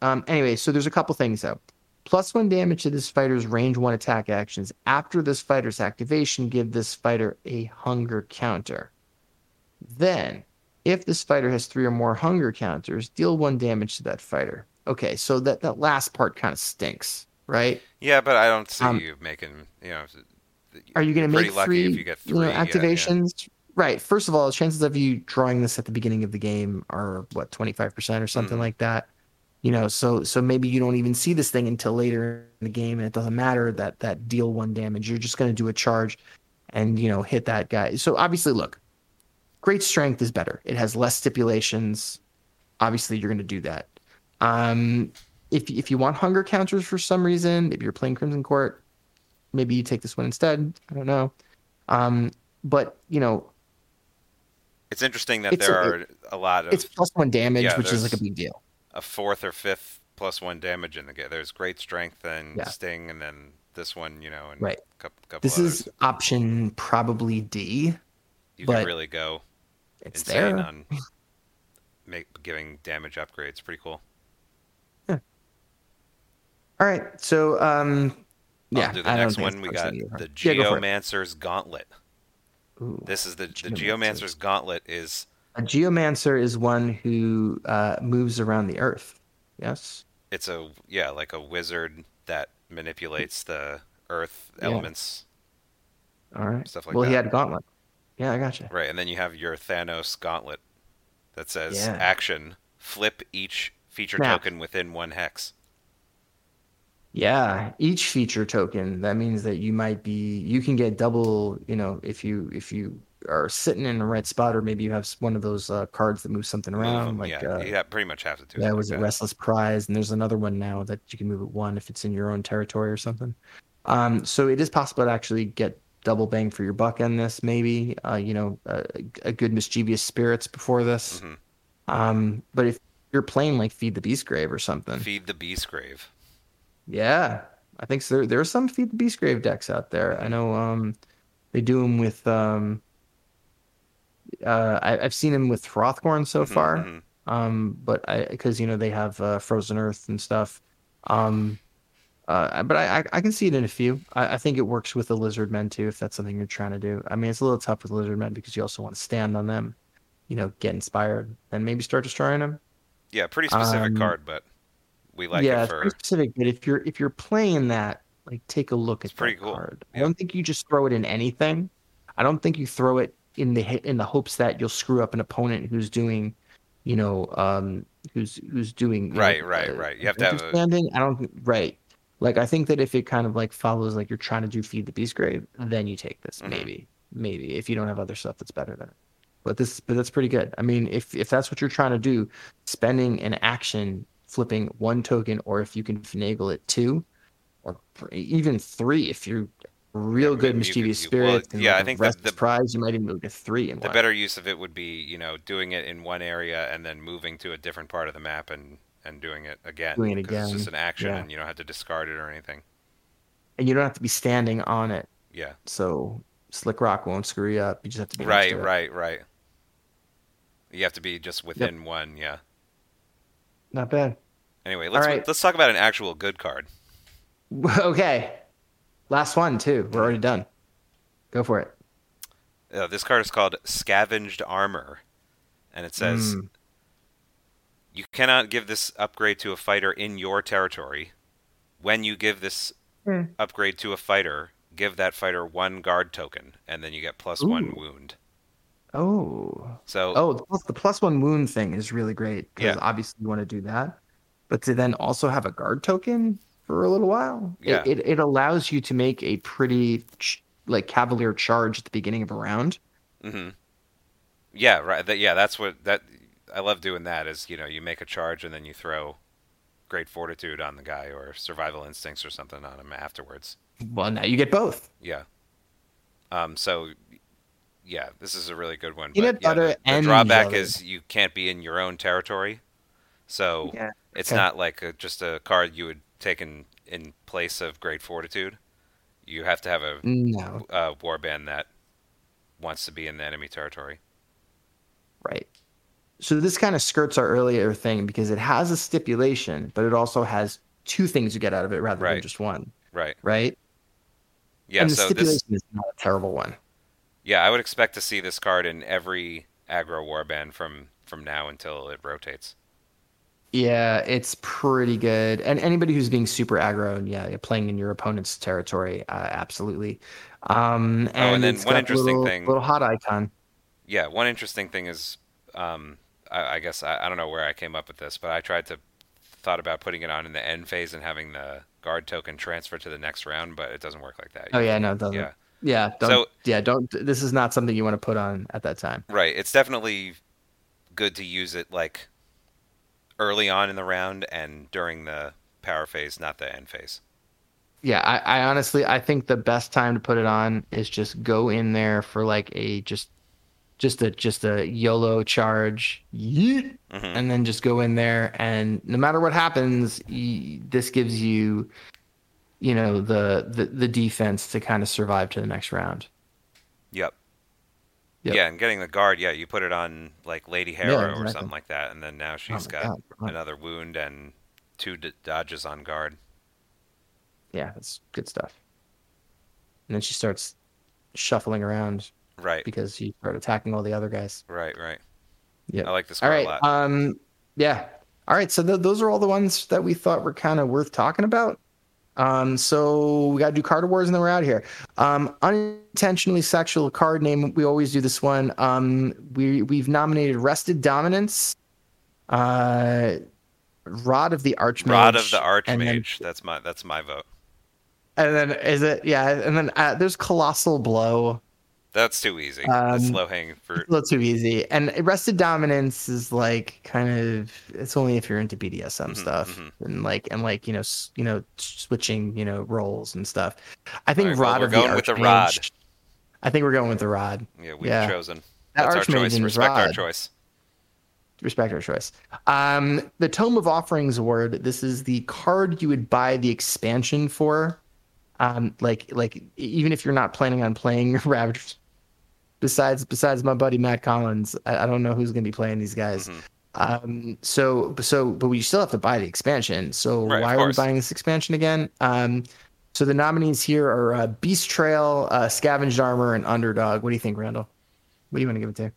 Um, anyway, so there's a couple things though. Plus one damage to this fighter's range one attack actions. After this fighter's activation, give this fighter a hunger counter. Then, if this fighter has three or more hunger counters, deal one damage to that fighter. Okay, so that, that last part kind of stinks, right? Yeah, but I don't see Um, you making you know. Are you going to make three, if you get you know, three, yeah, yeah. activations? Right. First of all, chances of you drawing this at the beginning of the game are what twenty five percent or something Mhm. like that. You know, so so maybe you don't even see this thing until later in the game, and it doesn't matter that that deal one damage. You're just going to do a charge, and you know hit that guy. So obviously, look, great strength is better. It has less stipulations. Obviously, you're going to do that. Um, if if you want hunger counters for some reason, maybe you're playing Crimson Court, maybe you take this one instead. I don't know. Um, but you know, It's interesting that It's there a- are a lot of it's plus one damage, yeah, which is like a big deal. a fourth or fifth plus one damage in the game. There's great strength and Yeah. sting, and then this one, you know, and Right. couple, couple This others. is option probably D. you can really go It's insane there. on make giving damage upgrades. Pretty cool. All right, so um, yeah, I'll do the I next one. We got the Yeah, go. Geomancer's Gauntlet. Ooh. This is the the Geomancer's. Geomancer's Gauntlet is A geomancer is one who uh, moves around the earth. Yes. it's a yeah like a wizard that manipulates the earth Yeah. elements All right. stuff like well, that. he had gauntlet. Yeah, I gotcha. Right, and then you have your Thanos Gauntlet that says Yeah. action flip each feature Snap. token within one hex. Yeah, each feature token. That means that you might be you can get double. You know, if you if you are sitting in the right spot, or maybe you have one of those uh, cards that moves something around. 'em, like yeah, uh, have, pretty much have to do yeah, it. was like that. Restless Prize? And there's another one now that you can move at one if it's in your own territory or something. Um, so it is possible to actually get double bang for your buck on this. Maybe uh, you know a, a good mischievous spirits before this. Mhm. Um, but if you're playing like Feed the Beast Grave or something, Feed the Beast Grave. Yeah, I think so. There, there are some Feed the Beast Grave decks out there. I know um, they do them with. Um, uh, I, I've seen them with Hrothgorn so Mhm, far mhm. um but i because you know they have uh, frozen earth and stuff um uh but I, I i can see it in a few I, I think it works with the lizard men too if that's something you're trying to do i mean it's a little tough with lizard men because you also want to stand on them you know get inspired and maybe start destroying them Yeah, pretty specific Um, card, but we like yeah it for pretty specific but if you're if you're playing that like take a look It's at pretty that cool. card i don't think you just throw it in anything i don't think you throw it in the in the hopes that you'll screw up an opponent who's doing you know um who's who's doing you know, Right, right, uh, right. You have to have a- understanding i don't think right like i think that if it kind of like follows like you're trying to do feed the beast grave then you take this Mhm. maybe maybe if you don't have other stuff that's better than it but this but that's pretty good i mean if if that's what you're trying to do spending an action flipping one token or if you can finagle it two or even three if you're real Yeah, good mischievous could- well, yeah, like I think the- the- prize you might even go to three in the one better use of it would be, you know, doing it in one area and then moving to a different part of the map and and doing it again. Doing it 'cause It's just an action, yeah. and you don't have to discard it or anything. and you don't have to be standing on it Yeah. so slick rock won't screw you up you just have to be Right, right, right. You have to be just within one. Yeah. Not bad Anyway, let's right. let's talk about an actual good card. okay last one too we're already done go for it Uh, this card is called Scavenged Armor, and it says Mm. you cannot give this upgrade to a fighter in your territory. When you give this Hmm. upgrade to a fighter, give that fighter one guard token, and then you get plus one Ooh. wound. Oh. So Oh, the plus, the plus one wound thing is really great because Yeah. obviously you want to do that, but to then also have a guard token for a little while, it- Yeah. it, it, allows you to make a pretty ch- like cavalier charge at the beginning of a round. hmm Yeah, right. That, yeah, that's what that. I love doing that. Is you know you make a charge and then you throw great fortitude on the guy or survival instincts or something on him afterwards. Well, now you get both. Yeah. Um. So. Yeah, this is a really good one. Peanut but, butter the, the and drawback jelly. is you can't be in your own territory, so Yeah. it's okay. not like a, just a card you would take in in place of great fortitude. You have to have a, No, uh, a warband that wants to be in the enemy territory. right. So this kind of skirts our earlier thing because it has a stipulation, but it also has two things you get out of it rather than just one, Right. right? Yeah. and the So stipulation this. is not a terrible one. Yeah, I would expect to see this card in every aggro warband from from now until it rotates. Yeah, it's pretty good. And anybody who's being super aggro and yeah, playing in your opponent's territory, uh, absolutely. Um, and, Oh, and then it's one interesting little, thing- little hot icon. Yeah, one interesting thing is, um, I, I guess I, I don't know where I came up with this, but I tried to thought about putting it on in the end phase and having the guard token transfer to the next round, but it doesn't work like that. Oh yeah, no, it doesn't. Yeah. Yeah, don't, So- yeah, don't. This is not something you want to put on at that time. Right. It's definitely good to use it like early on in the round and during the power phase, not the end phase. Yeah, I, I honestly, I think the best time to put it on is just go in there for like a just, just a just a YOLO charge, yeet, hmm and then just go in there and no matter what happens y- this gives you you know the, the the defense to kind of survive to the next round Yep. Yep. Yeah, and getting the guard, yeah, you put it on like Lady Harrow or exactly. something like that, and then now she's my got God, another wound and two d- dodges on guard. yeah that's good stuff and then she starts shuffling around Right, because you started attacking all the other guys right, right. Yeah, I like this all right a lot. um yeah all right so th- those are all the ones that we thought were kind of worth talking about um so we got to do card awards and then we're out here um unintentionally sexual card name we always do this one um we we've nominated rested dominance uh rod of the archmage Rod of the and then- Archmage. That's my that's my vote. and then is it yeah and then uh, there's colossal blow That's too easy. that's Um, low hanging fruit. a little too easy. And arrested dominance is like kind of it's only if you're into BDSM Mhm, stuff mhm. and like and like you know s- you know switching you know roles and stuff. I think well, rod we're going the with the rod. I think we're going with the rod. Yeah, we've yeah. chosen. That That's our choice. Respect our choice. Respect our choice. Um, the Tome of Offerings Award. This is the card you would buy the expansion for. Um, like like even if you're not planning on playing Ravagers. Besides besides my buddy Matt Collins, I, I don't know who's gonna be playing these guys. Mhm. Um, so so but we still have to buy the expansion. So Right, why are we buying this expansion again? Um, so the nominees here are uh, Beast Trail, uh, Scavenged Armor, and Underdog. What do you think, Randall? What do you want to give it to?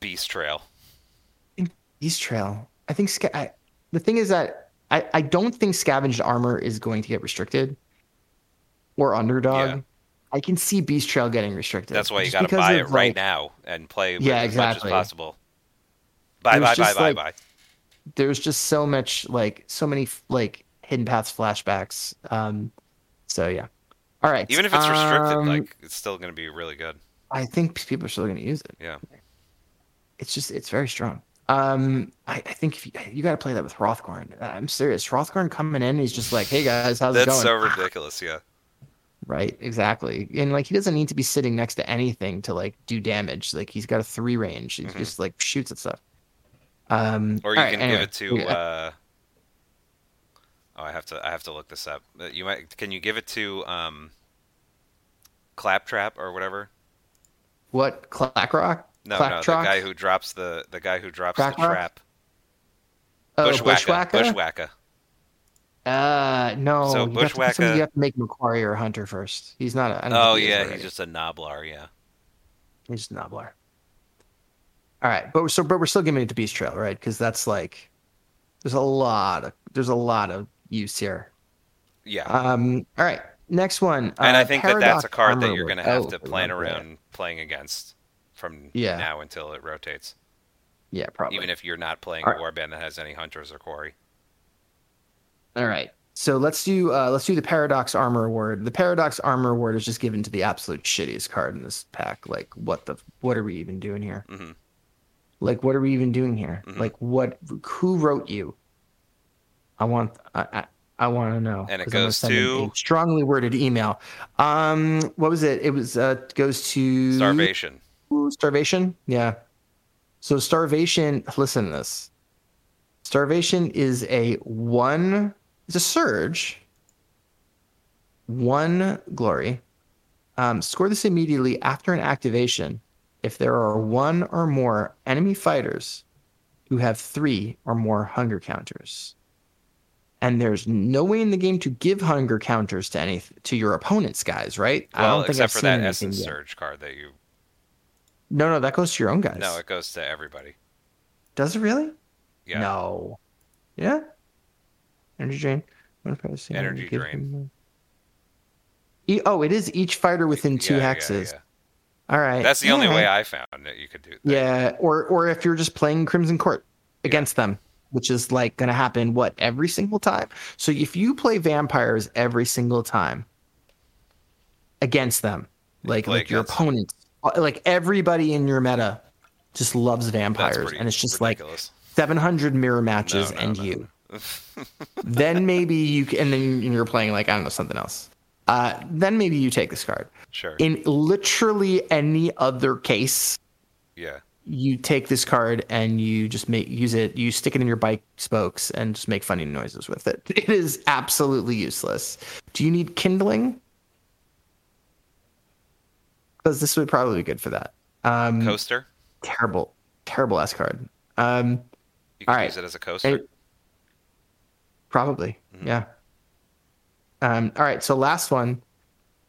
Beast Trail. Beast Trail. I think sca- I, the thing is that I, I don't think scavenged armor is going to get restricted or underdog. Yeah. I can see Beast Trail getting restricted. That's why you got to buy it right like, now and play Yeah, as much as exactly. possible. Bye, bye, bye, bye, like- bye. There's just so much like so many like hidden paths flashbacks. Um, so yeah. All right. Even if it's restricted, um, like it's still going to be really good. I think people are still going to use it. Yeah. It's just it's very strong. Um, I, I think if you, you got to play that with Hrothgorn. I'm serious. Hrothgorn coming in, he's just like, "Hey guys, how's it going?" That's so ridiculous. Yeah. Right, exactly. And like he doesn't need to be sitting next to anything to like do damage. Like he's got a three range. He Mhm. just like shoots at stuff. Um Or you right, can anyway, give it to. yeah. Uh, oh, I have to. I have to look this up. Uh, You might. Can you give it to um, Claptrap or whatever? what Klaq-Trok? No, no, the guy who drops the the guy who drops the trap. Oh? Bushwhacker. Uh no. So you have to Bushwhacker- you have to make a quarry or Hunter first. He's not a I don't Oh yeah, he's just a Noblar. Yeah. He's just a Noblar. All right, but so but we're still giving it to Beast Trail, right? Because that's like there's a lot of there's a lot of use here. Yeah. Um, all right, next one. and uh, I think that that's a card that you're going to have Oh, to plan around playing against from Yeah. now until it rotates. Yeah, probably. Even if you're not playing Alright. a warband that has any hunters or quarry. All right. So let's do uh, let's do the Paradox Armor Award. The Paradox Armor Award is just given to the absolute shittiest card in this pack. Like, what the what are we even doing here? Mhm. Like, what are we even doing here? Mhm. Like, what? Who wrote you? I want I I, I want to know. And it 'cause I'm gonna goes send to- a strongly worded email. Um, what was it? It was uh goes to Starvation. Ooh, starvation. Yeah. So starvation. Listen to this. Starvation is a one. It's a surge. One glory. Um, score this immediately after an activation if there are one or more enemy fighters who have three or more hunger counters. And there's no way in the game to give hunger counters to any to your opponent's guys, right? I Well, don't think except I've for seen that Essence yet. Surge card that you. No, no, that goes to your own guys. No, it goes to everybody. Does it really? Yeah. No. Yeah. Energy drain. One five, six, Energy drain. E- oh, it is each fighter within two Yeah, yeah, hexes. yeah. All right. That's the only way. I found that you could do. That. Yeah, or or if you're just playing Crimson Court against them, which is like going to happen what every single time. So if you play vampires every single time against them, like like your them. opponents, uh, like everybody in your meta just loves vampires, pretty and it's just like 700 mirror matches No, no, and no. you. then maybe you c- and then you're playing like I don't know something else. Uh, then maybe you take this card. Sure. In literally any other case, yeah. you take this card and you just make use it. You stick it in your bike spokes and just make funny noises with it. It is absolutely useless. Do you need kindling? Because this would probably be good for that. Um, Coaster. terrible, terrible ass card. Um, You can all right. use it as a coaster. Hey, Probably, Mhm. yeah. Um, all right, so last one,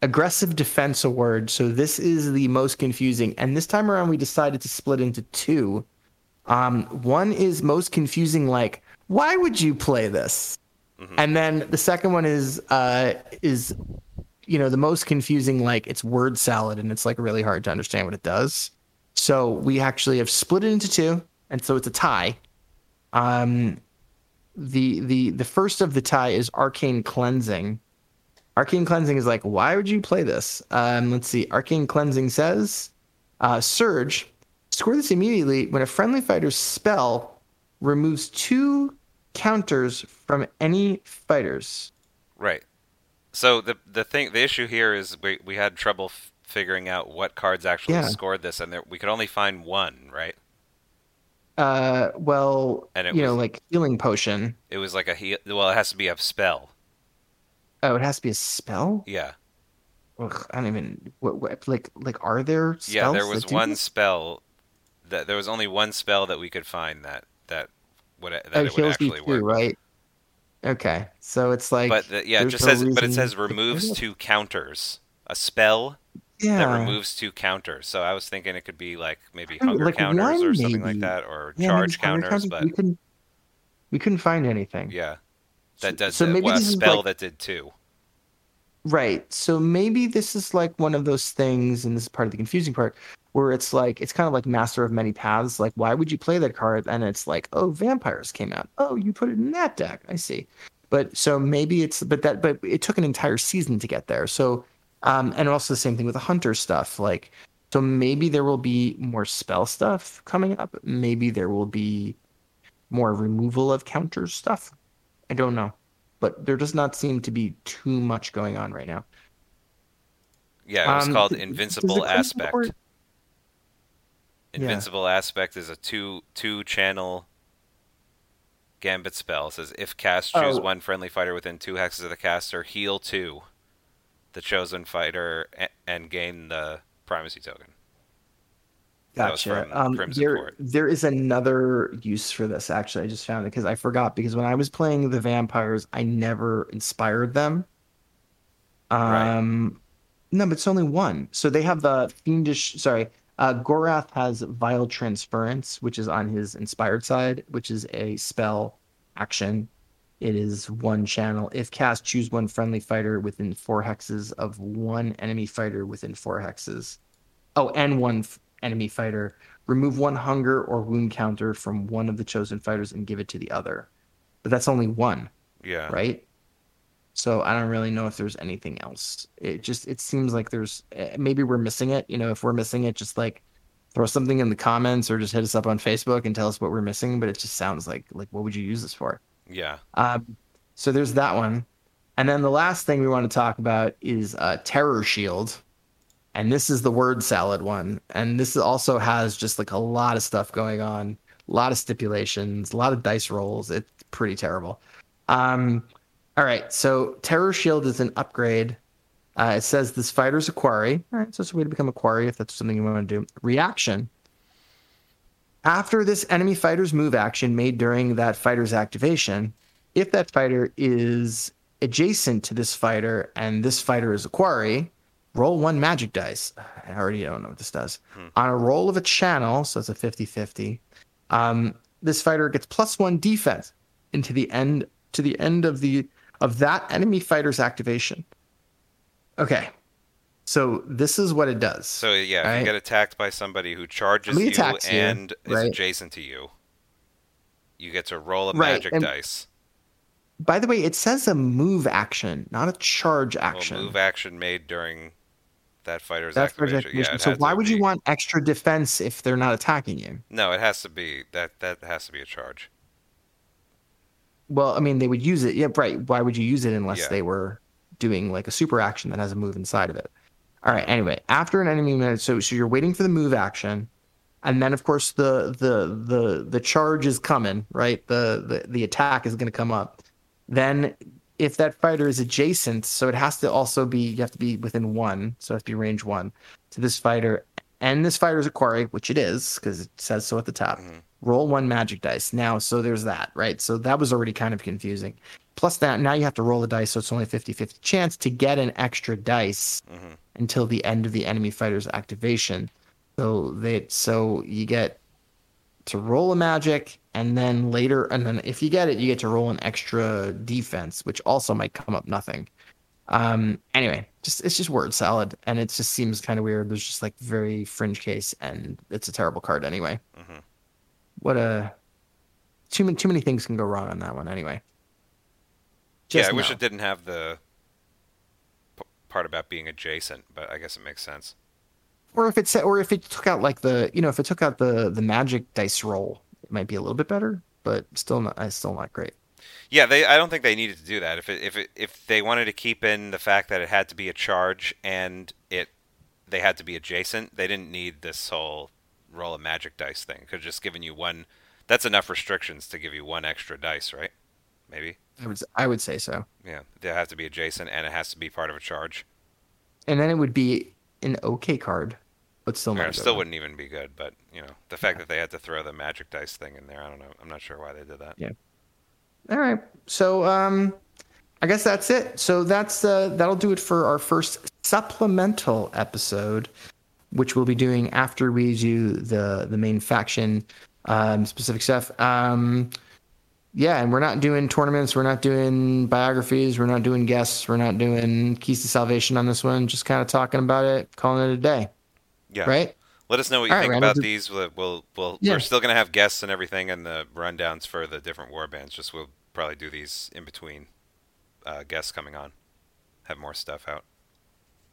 aggressive defense award. So this is the most confusing, and this time around we decided to split into two. Um, one is most confusing, like why would you play this? Mhm. And then the second one is uh, is you know the most confusing, like it's word salad, and it's like really hard to understand what it does. So we actually have split it into two, and so it's a tie. Um, the the the first of the tie is arcane cleansing. Arcane cleansing is like, why would you play this? Um, let's see. Arcane cleansing says, uh, surge. Score this immediately when a friendly fighter's spell removes two counters from any fighters. Right. So the the thing, the issue here is we we had trouble f- figuring out what cards actually Yeah. scored this, and there, we could only find one. Right. Uh, well, And it you know, like healing potion. It was like a heal. Well, it has to be a spell. Oh, it has to be a spell. Yeah. Ugh, I don't even. What, what like like are there? Spells Yeah. There was one this? spell that there was only one spell that we could find that that would that Oh, it would actually too, work. right? Okay, so it's like. But the, yeah, it just no says, but it says removes two counters. A spell yeah. that removes two counters. So I was thinking it could be like maybe hunger like counters or something like that, or Yeah, charge hunger counters. But we couldn't. We couldn't find anything. yeah, that does so that- maybe well, a this is spell like- that did two. Right. So maybe this is like one of those things, and this is part of the confusing part, where it's like it's kind of like Master of Many Paths. Like, why would you play that card? And it's like, oh, vampires came out. Oh, you put it in that deck. I see. But so maybe it's but that but it took an entire season to get there. So um and also the same thing with the hunter stuff. Like so maybe there will be more spell stuff coming up. Maybe there will be more removal of counter stuff. I don't know. But there does not seem to be too much going on right now. Yeah, it was Um, called th- does the Invincible Aspect. Yeah. Invincible Aspect is a two two channel gambit spell. It says if cast, choose Oh. one friendly fighter within two hexes of the caster, heal two, the chosen fighter, a- and gain the primacy token. Gotcha. Um, there, Court. there is another use for this. Actually, I just found it because I forgot. Because when I was playing the vampires, I never inspired them. Right. Um, no, but it's only one. So they have the fiendish. Sorry, uh, Gorath has vile transference, which is on his inspired side, which is a spell action. It is one channel. If cast, choose one friendly fighter within four hexes of one enemy fighter within four hexes. Oh, and one f- enemy fighter. Remove one hunger or wound counter from one of the chosen fighters and give it to the other. But that's only one, Yeah. right? So I don't really know if there's anything else. It just it seems like there's eh, maybe we're missing it. You know, if we're missing it, just like throw something in the comments or just hit us up on Facebook and tell us what we're missing. But it just sounds like like what would you use this for? Yeah. Um, so there's that one. And then the last thing we want to talk about is uh, Terror Shield. And this is the word salad one. And this also has just like a lot of stuff going on, a lot of stipulations, a lot of dice rolls. It's pretty terrible. Um, all right. So Terror Shield is an upgrade. Uh, it says this fighter's a quarry. All right. So it's a way to become a quarry if that's something you want to do. Reaction. After this enemy fighter's move action made during that fighter's activation, if that fighter is adjacent to this fighter and this fighter is a quarry, roll one magic dice. I already don't know what this does. On a roll of a channel, so it's a 50 50, um, this fighter gets plus one defense into the end to the end of the of that enemy fighter's activation. Okay. So this is what it does. So yeah, Right. you get attacked by somebody who charges you attacks you, and is right. adjacent to you, you get to roll a Right, magic and- dice. By the way, it says a move action, not a charge action. Well, move action made during that fighter's That's for activation. Yeah, so why would you want extra defense if they're not attacking you? No, it has to be that. That has to be a charge. Well, I mean, they would use it. Yeah, right. Why would you use it unless Yeah. they were doing like a super action that has a move inside of it? All right. Anyway, after an enemy minute, so so you're waiting for the move action, and then of course the the the the charge is coming. Right. The the the attack is going to come up. Then if that fighter is adjacent, so it has to also be you have to be within one, so it has to be range one to this fighter, and this fighter is a quarry, which it is because it says so at the top. Mhm. Roll one magic dice now, so there's that, right? So that was already kind of confusing. Plus that now you have to roll the dice, so it's only a 50-50 chance to get an extra dice Mhm. until the end of the enemy fighter's activation. So they so you get to roll a magic and then later and then if you get it you get to roll an extra defense which also might come up nothing um anyway just it's just word salad and it just seems kind of weird there's just like very fringe case and it's a terrible card anyway Mhm. what a too many too many things can go wrong on that one anyway yeah, Just I wish no. it didn't have the p- part about being adjacent, but I guess it makes sense. or if it said or if it took out like the you know if it took out the the magic dice roll it might be a little bit better but still not it's still not great Yeah, they. I don't think they needed to do that. If it, if it, if they wanted to keep in the fact that it had to be a charge and it they had to be adjacent, they didn't need this whole roll of magic dice thing. Could just given you one. That's enough restrictions to give you one extra dice, right? Maybe. i would i would say so Yeah, they have to be adjacent and it has to be part of a charge. and then it would be an okay card but still not a still wouldn't even be good, but you know, the fact that they had to throw the magic dice thing in there, I don't know. I'm not sure why they did that. Yeah. all right so um i guess that's it so that's uh that'll do it for our first supplemental episode which we'll be doing after we do the the main faction um specific stuff um yeah and we're not doing tournaments we're not doing biographies we're not doing guests we're not doing keys to salvation on this one just kind of talking about it calling it a day Yeah. right Let us know what you All right, think Randall, about these. We'll, we'll, we'll Yeah. we're still gonna have guests and everything, and the rundowns for the different war bands. Just we'll probably do these in between uh, guests coming on. Have more stuff out.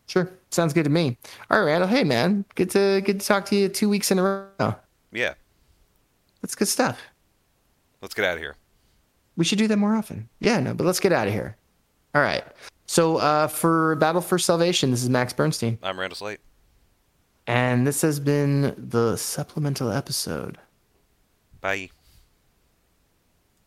sure sounds good to me all right randall hey man good to good to talk to you two weeks in a row Yeah, that's good stuff let's get out of here. We should do that more often. Yeah, no, but let's get out of here. All right. So uh, for Battle for Salvation, this is Max Bernstein, I'm Randall Slate. and this has been the supplemental episode. Bye.